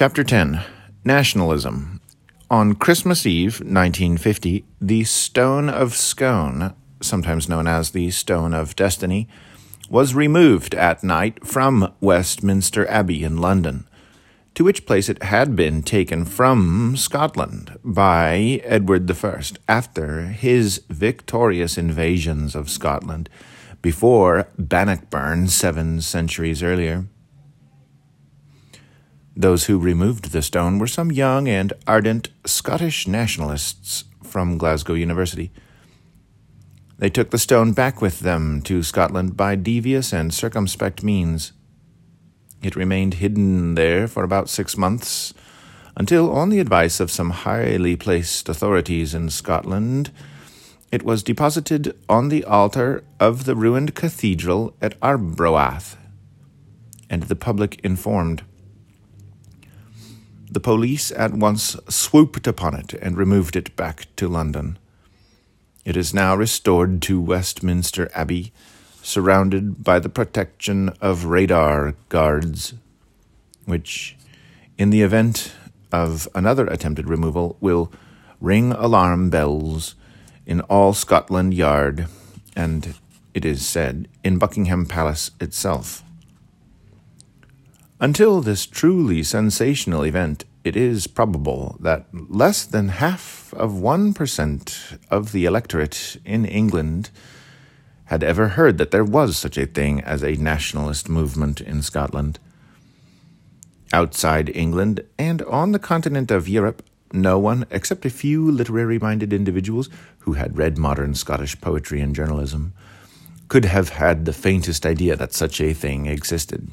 Chapter 10 Nationalism. On Christmas Eve, 1950, the Stone of Scone, sometimes known as the Stone of Destiny, was removed at night from Westminster Abbey in London, to which place it had been taken from Scotland by Edward I after his victorious invasions of Scotland before Bannockburn seven centuries earlier. Those who removed the stone were some young and ardent Scottish nationalists from Glasgow University. They took the stone back with them to Scotland by devious and circumspect means. It remained hidden there for about six months, until, on the advice of some highly placed authorities in Scotland, it was deposited on the altar of the ruined cathedral at Arbroath, and the public informed. The police at once swooped upon it and removed it back to London. It is now restored to Westminster Abbey, surrounded by the protection of radar guards, which, in the event of another attempted removal, will ring alarm bells in all Scotland Yard and, it is said, in Buckingham Palace itself. Until this truly sensational event, it is probable that less than half of 1% of the electorate in England had ever heard that there was such a thing as a nationalist movement in Scotland. Outside England and on the continent of Europe, no one, except a few literary minded individuals who had read modern Scottish poetry and journalism, could have had the faintest idea that such a thing existed.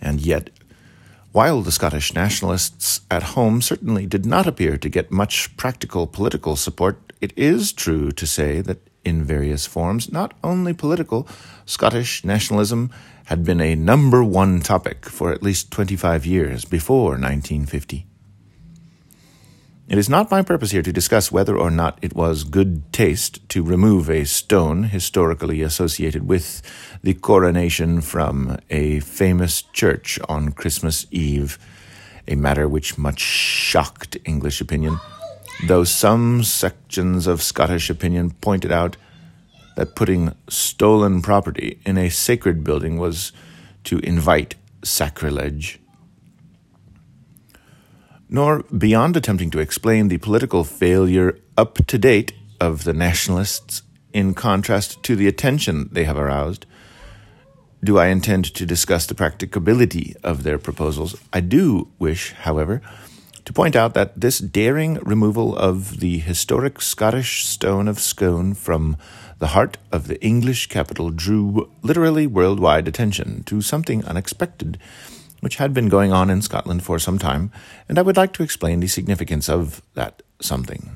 And yet, while the Scottish nationalists at home certainly did not appear to get much practical political support, it is true to say that in various forms, not only political, Scottish nationalism had been a number one topic for at least 25 years before 1950. It is not my purpose here to discuss whether or not it was good taste to remove a stone historically associated with the coronation from a famous church on Christmas Eve, a matter which much shocked English opinion, though some sections of Scottish opinion pointed out that putting stolen property in a sacred building was to invite sacrilege nor beyond attempting to explain the political failure up to date of the nationalists in contrast to the attention they have aroused, do I intend to discuss the practicability of their proposals. I do wish, however, to point out that this daring removal of the historic Scottish stone of Scone from the heart of the English capital drew literally worldwide attention to something unexpected which had been going on in Scotland for some time, and I would like to explain the significance of that something.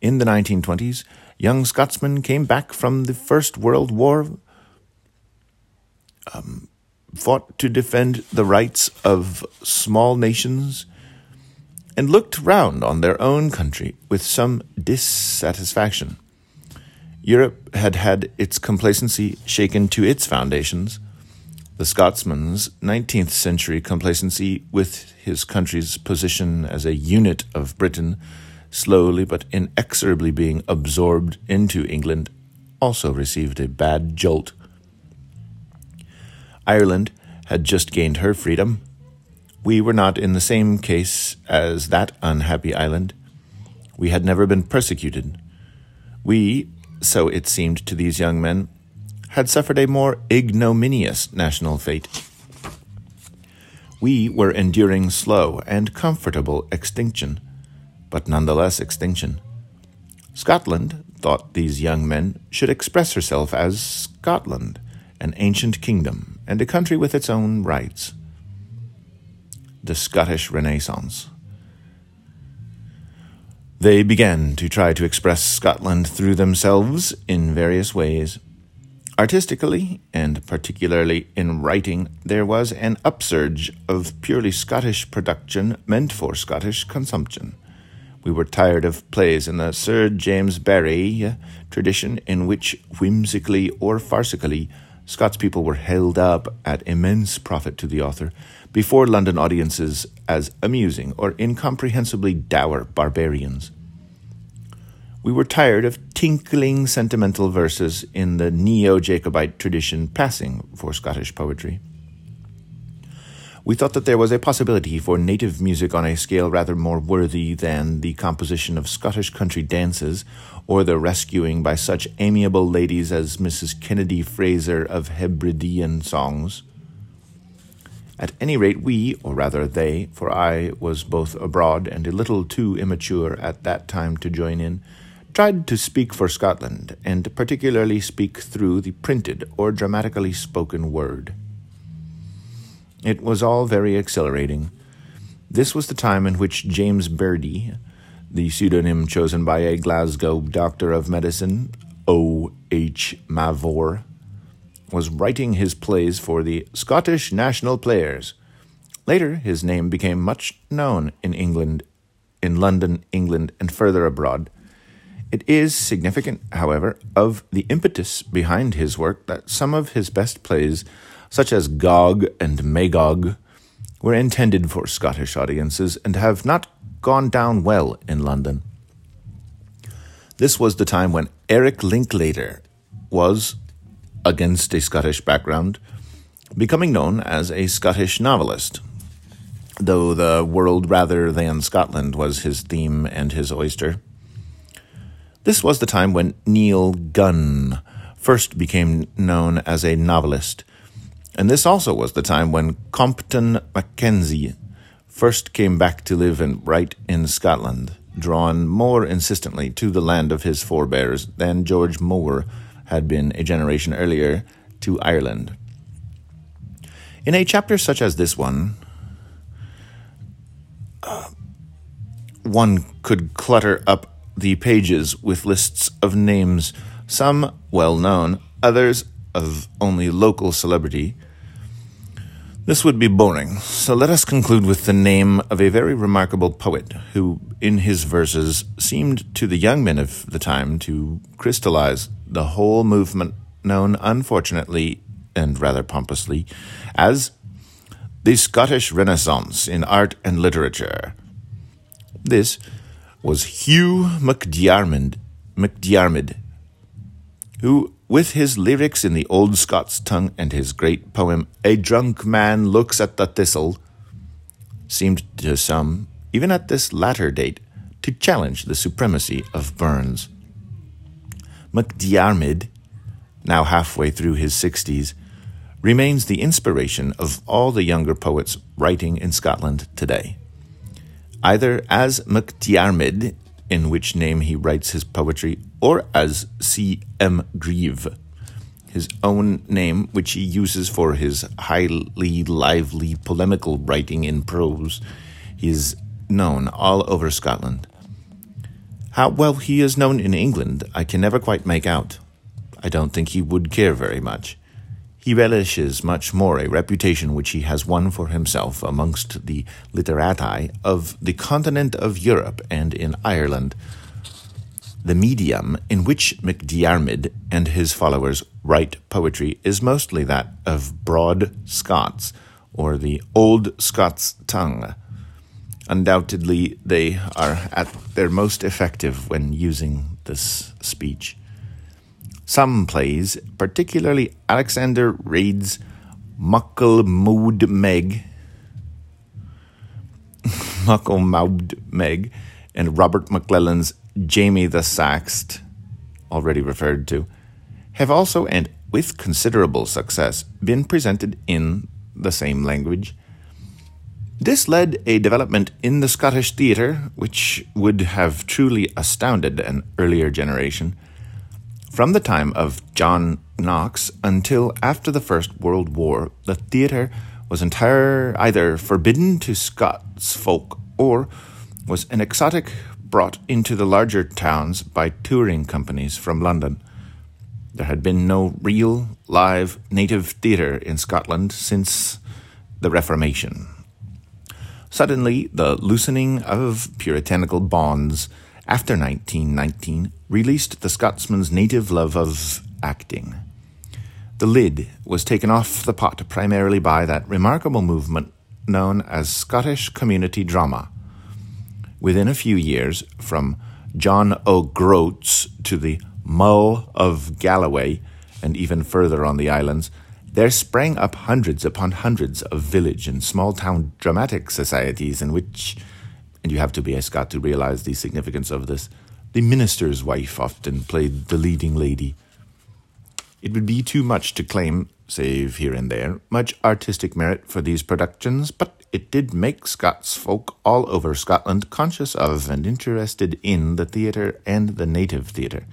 In the 1920s, young Scotsmen came back from the First World War, um, fought to defend the rights of small nations, and looked round on their own country with some dissatisfaction. Europe had had its complacency shaken to its foundations the Scotsman's 19th century complacency with his country's position as a unit of Britain, slowly but inexorably being absorbed into England, also received a bad jolt. Ireland had just gained her freedom. We were not in the same case as that unhappy island. We had never been persecuted. We, so it seemed to these young men, had suffered a more ignominious national fate. We were enduring slow and comfortable extinction, but nonetheless extinction. Scotland, thought these young men, should express herself as Scotland, an ancient kingdom, and a country with its own rights. The Scottish Renaissance. They began to try to express Scotland through themselves in various ways. Artistically, and particularly in writing, there was an upsurge of purely Scottish production meant for Scottish consumption. We were tired of plays in the Sir James Barrie uh, tradition in which, whimsically or farcically, Scots people were held up at immense profit to the author before London audiences as amusing or incomprehensibly dour barbarians. We were tired of tinkling sentimental verses in the neo Jacobite tradition passing for Scottish poetry. We thought that there was a possibility for native music on a scale rather more worthy than the composition of Scottish country dances or the rescuing by such amiable ladies as Mrs. Kennedy Fraser of Hebridean songs. At any rate, we, or rather they, for I was both abroad and a little too immature at that time to join in, tried to speak for Scotland, and particularly speak through the printed or dramatically spoken word. It was all very exhilarating. This was the time in which James Bridie, the pseudonym chosen by a Glasgow doctor of medicine, O. H. Mavor, was writing his plays for the Scottish National Players. Later, his name became much known in England, in London, England, and further abroad. It is significant, however, of the impetus behind his work that some of his best plays such as Gog and Magog, were intended for Scottish audiences and have not gone down well in London. This was the time when Eric Linklater was, against a Scottish background, becoming known as a Scottish novelist, though the world rather than Scotland was his theme and his oyster. This was the time when Neil Gunn first became known as a novelist and this also was the time when Compton Mackenzie first came back to live and write in Scotland, drawn more insistently to the land of his forebears than George Moore had been a generation earlier to Ireland. In a chapter such as this one, uh, one could clutter up the pages with lists of names, some well known, others of only local celebrity, this would be boring, so let us conclude with the name of a very remarkable poet who, in his verses, seemed to the young men of the time to crystallize the whole movement known, unfortunately and rather pompously, as the Scottish Renaissance in art and literature. This was Hugh MacDiarmid, MacDiarmid who with his lyrics in the old Scots tongue and his great poem, A Drunk Man Looks at the Thistle, seemed to some, even at this latter date, to challenge the supremacy of Burns. MacDiarmid, now halfway through his sixties, remains the inspiration of all the younger poets writing in Scotland today. Either as MacDiarmid in which name he writes his poetry, or as C. M. Grieve, his own name, which he uses for his highly lively polemical writing in prose. He is known all over Scotland. How well he is known in England, I can never quite make out. I don't think he would care very much. He relishes much more a reputation which he has won for himself amongst the literati of the continent of Europe and in Ireland. The medium in which MacDiarmid and his followers write poetry is mostly that of broad Scots, or the Old Scots tongue. Undoubtedly, they are at their most effective when using this speech. Some plays, particularly Alexander Reid's Muckle Mood Meg, Muckle Moud Meg, and Robert McLellan's Jamie the Saxt, already referred to, have also and with considerable success been presented in the same language. This led a development in the Scottish theatre which would have truly astounded an earlier generation. From the time of John Knox until after the First World War, the theatre was entire either forbidden to Scots folk or was an exotic brought into the larger towns by touring companies from London. There had been no real, live, native theatre in Scotland since the Reformation. Suddenly, the loosening of puritanical bonds after 1919 released the Scotsman's native love of acting. the lid was taken off the pot primarily by that remarkable movement known as Scottish community drama. Within a few years, from John O'Groats to the Mull of Galloway, and even further on the islands, there sprang up hundreds upon hundreds of village and small town dramatic societies in which, and you have to be a Scot to realize the significance of this, the minister's wife often played the leading lady. It would be too much to claim, save here and there, much artistic merit for these productions, but it did make Scots folk all over Scotland conscious of and interested in the theatre and the native theatre.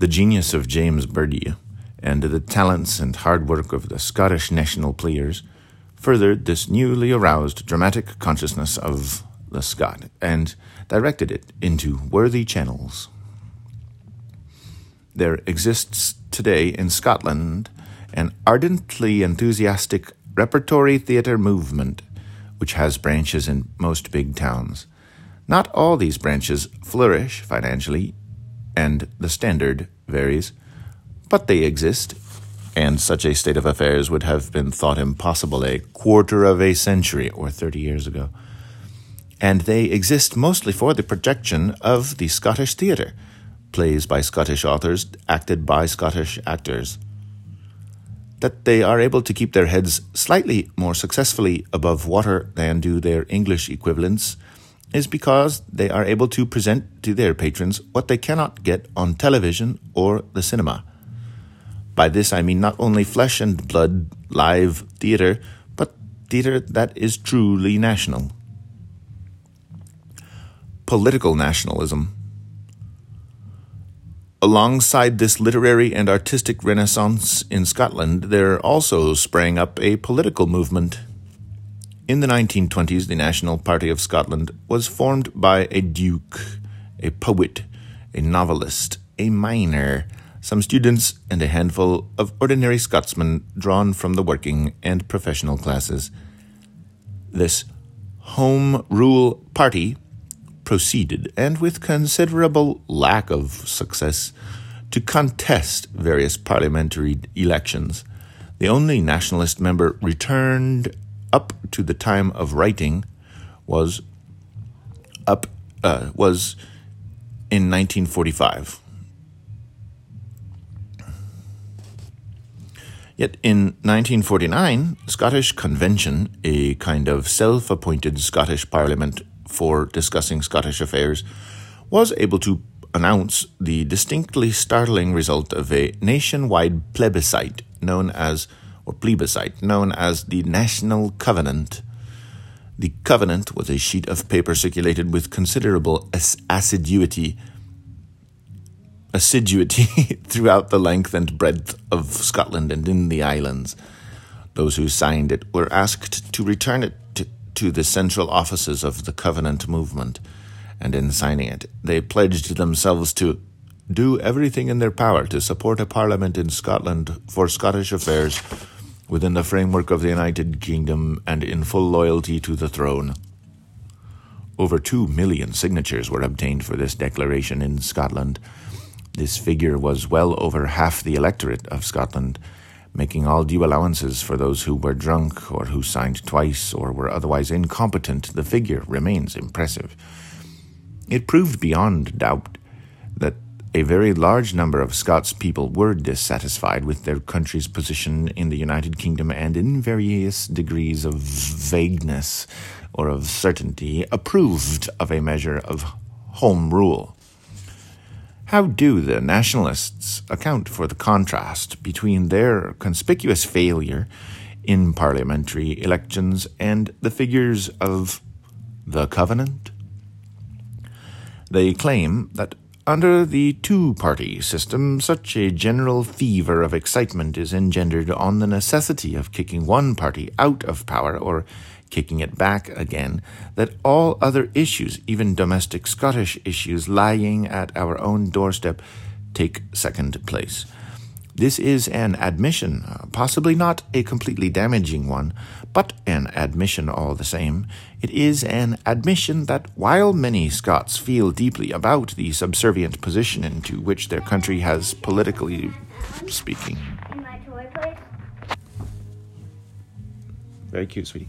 The genius of James Bridie and the talents and hard work of the Scottish national players furthered this newly aroused dramatic consciousness of the Scot and directed it into worthy channels. There exists today in Scotland an ardently enthusiastic repertory theatre movement which has branches in most big towns. Not all these branches flourish financially, and the standard varies but they exist, and such a state of affairs would have been thought impossible a quarter of a century or thirty years ago. And they exist mostly for the projection of the Scottish theatre, plays by Scottish authors, acted by Scottish actors. That they are able to keep their heads slightly more successfully above water than do their English equivalents is because they are able to present to their patrons what they cannot get on television or the cinema. By this I mean not only flesh and blood live theatre, but theatre that is truly national. Political nationalism. Alongside this literary and artistic renaissance in Scotland, there also sprang up a political movement. In the 1920s, the National Party of Scotland was formed by a duke, a poet, a novelist, a miner, some students, and a handful of ordinary Scotsmen drawn from the working and professional classes. This Home Rule Party proceeded, and with considerable lack of success, to contest various parliamentary elections. The only nationalist member returned up to the time of writing was up uh, was in 1945. Yet in 1949, Scottish Convention, a kind of self appointed Scottish Parliament for discussing Scottish affairs, was able to announce the distinctly startling result of a nationwide plebiscite known as, or plebiscite, known as the National Covenant. The Covenant was a sheet of paper circulated with considerable assiduity assiduity throughout the length and breadth of Scotland and in the islands. Those who signed it were asked to return it to, to the central offices of the Covenant movement, and in signing it, they pledged themselves to do everything in their power to support a parliament in Scotland for Scottish affairs within the framework of the United Kingdom and in full loyalty to the throne. Over two million signatures were obtained for this declaration in Scotland, this figure was well over half the electorate of Scotland, making all due allowances for those who were drunk or who signed twice or were otherwise incompetent. The figure remains impressive. It proved beyond doubt that a very large number of Scots people were dissatisfied with their country's position in the United Kingdom and in various degrees of vagueness or of certainty approved of a measure of home rule. How do the nationalists account for the contrast between their conspicuous failure in parliamentary elections and the figures of the Covenant? They claim that under the two party system, such a general fever of excitement is engendered on the necessity of kicking one party out of power or kicking it back again, that all other issues, even domestic Scottish issues lying at our own doorstep, take second place. This is an admission, uh, possibly not a completely damaging one, but an admission all the same. It is an admission that while many Scots feel deeply about the subservient position into which their country has politically speaking. in my toy place. Very cute, sweetie.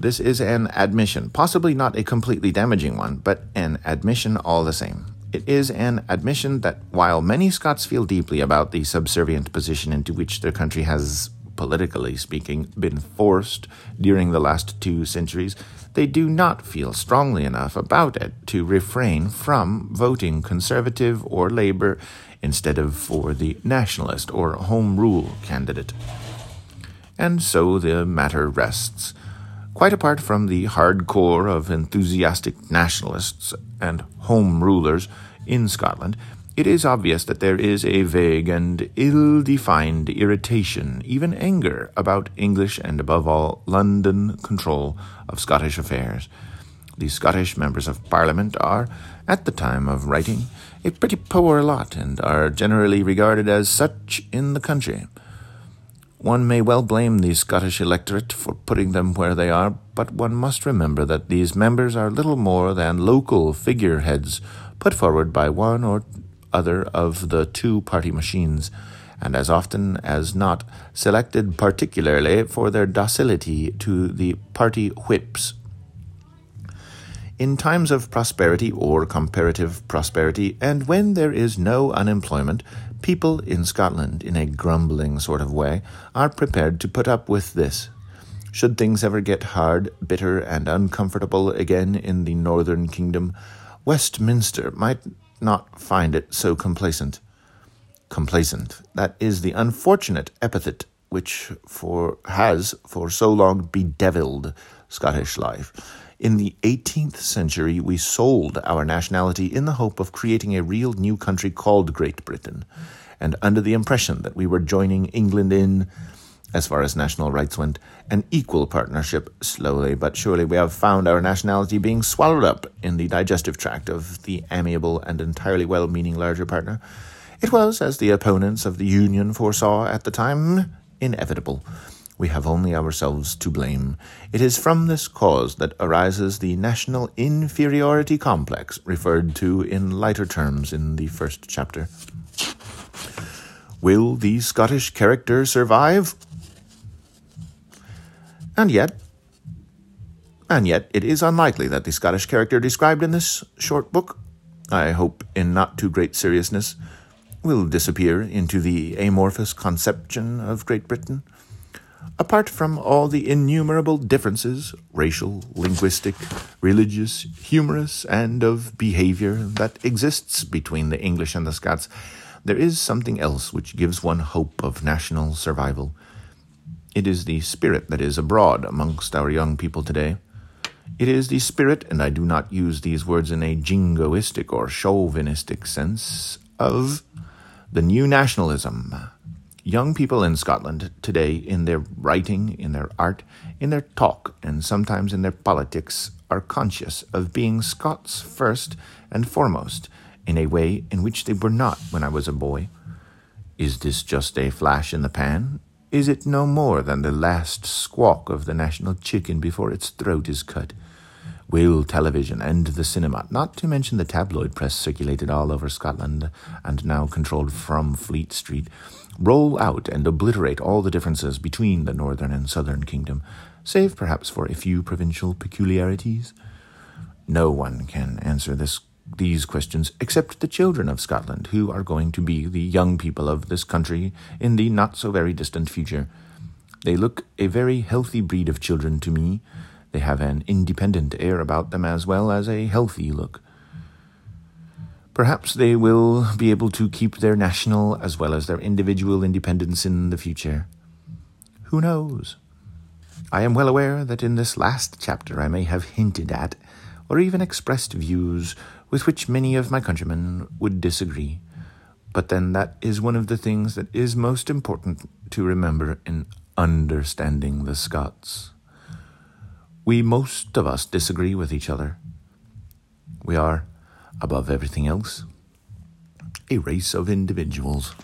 This is an admission, possibly not a completely damaging one, but an admission all the same. It is an admission that while many Scots feel deeply about the subservient position into which their country has, politically speaking, been forced during the last two centuries, they do not feel strongly enough about it to refrain from voting Conservative or Labour instead of for the Nationalist or Home Rule candidate. And so the matter rests. Quite apart from the hardcore of enthusiastic nationalists and home rulers in Scotland, it is obvious that there is a vague and ill defined irritation, even anger, about English and above all London control of Scottish affairs. The Scottish members of Parliament are, at the time of writing, a pretty poor lot and are generally regarded as such in the country. One may well blame the Scottish electorate for putting them where they are, but one must remember that these members are little more than local figureheads put forward by one or other of the two party machines, and as often as not selected particularly for their docility to the party whips. In times of prosperity or comparative prosperity, and when there is no unemployment, people in Scotland, in a grumbling sort of way, are prepared to put up with this. Should things ever get hard, bitter, and uncomfortable again in the northern kingdom, Westminster might not find it so complacent. Complacent. That is the unfortunate epithet which for has for so long bedeviled Scottish life. In the 18th century, we sold our nationality in the hope of creating a real new country called Great Britain, and under the impression that we were joining England in, as far as national rights went, an equal partnership. Slowly but surely, we have found our nationality being swallowed up in the digestive tract of the amiable and entirely well meaning larger partner. It was, as the opponents of the Union foresaw at the time, inevitable. We have only ourselves to blame. It is from this cause that arises the national inferiority complex referred to in lighter terms in the first chapter. Will the Scottish character survive? And yet, and yet, it is unlikely that the Scottish character described in this short book, I hope in not too great seriousness, will disappear into the amorphous conception of Great Britain. Apart from all the innumerable differences, racial, linguistic, religious, humorous, and of behavior, that exists between the English and the Scots, there is something else which gives one hope of national survival. It is the spirit that is abroad amongst our young people today. It is the spirit, and I do not use these words in a jingoistic or chauvinistic sense, of the new nationalism. Young people in Scotland today, in their writing, in their art, in their talk, and sometimes in their politics, are conscious of being Scots first and foremost in a way in which they were not when I was a boy. Is this just a flash in the pan? Is it no more than the last squawk of the national chicken before its throat is cut? Will television and the cinema, not to mention the tabloid press circulated all over Scotland and now controlled from Fleet Street, roll out and obliterate all the differences between the northern and southern kingdom, save perhaps for a few provincial peculiarities? No one can answer this these questions except the children of Scotland, who are going to be the young people of this country in the not so very distant future. They look a very healthy breed of children to me. They have an independent air about them as well as a healthy look. Perhaps they will be able to keep their national as well as their individual independence in the future. Who knows? I am well aware that in this last chapter I may have hinted at, or even expressed views with which many of my countrymen would disagree. But then that is one of the things that is most important to remember in understanding the Scots. We most of us disagree with each other. We are, above everything else, a race of individuals.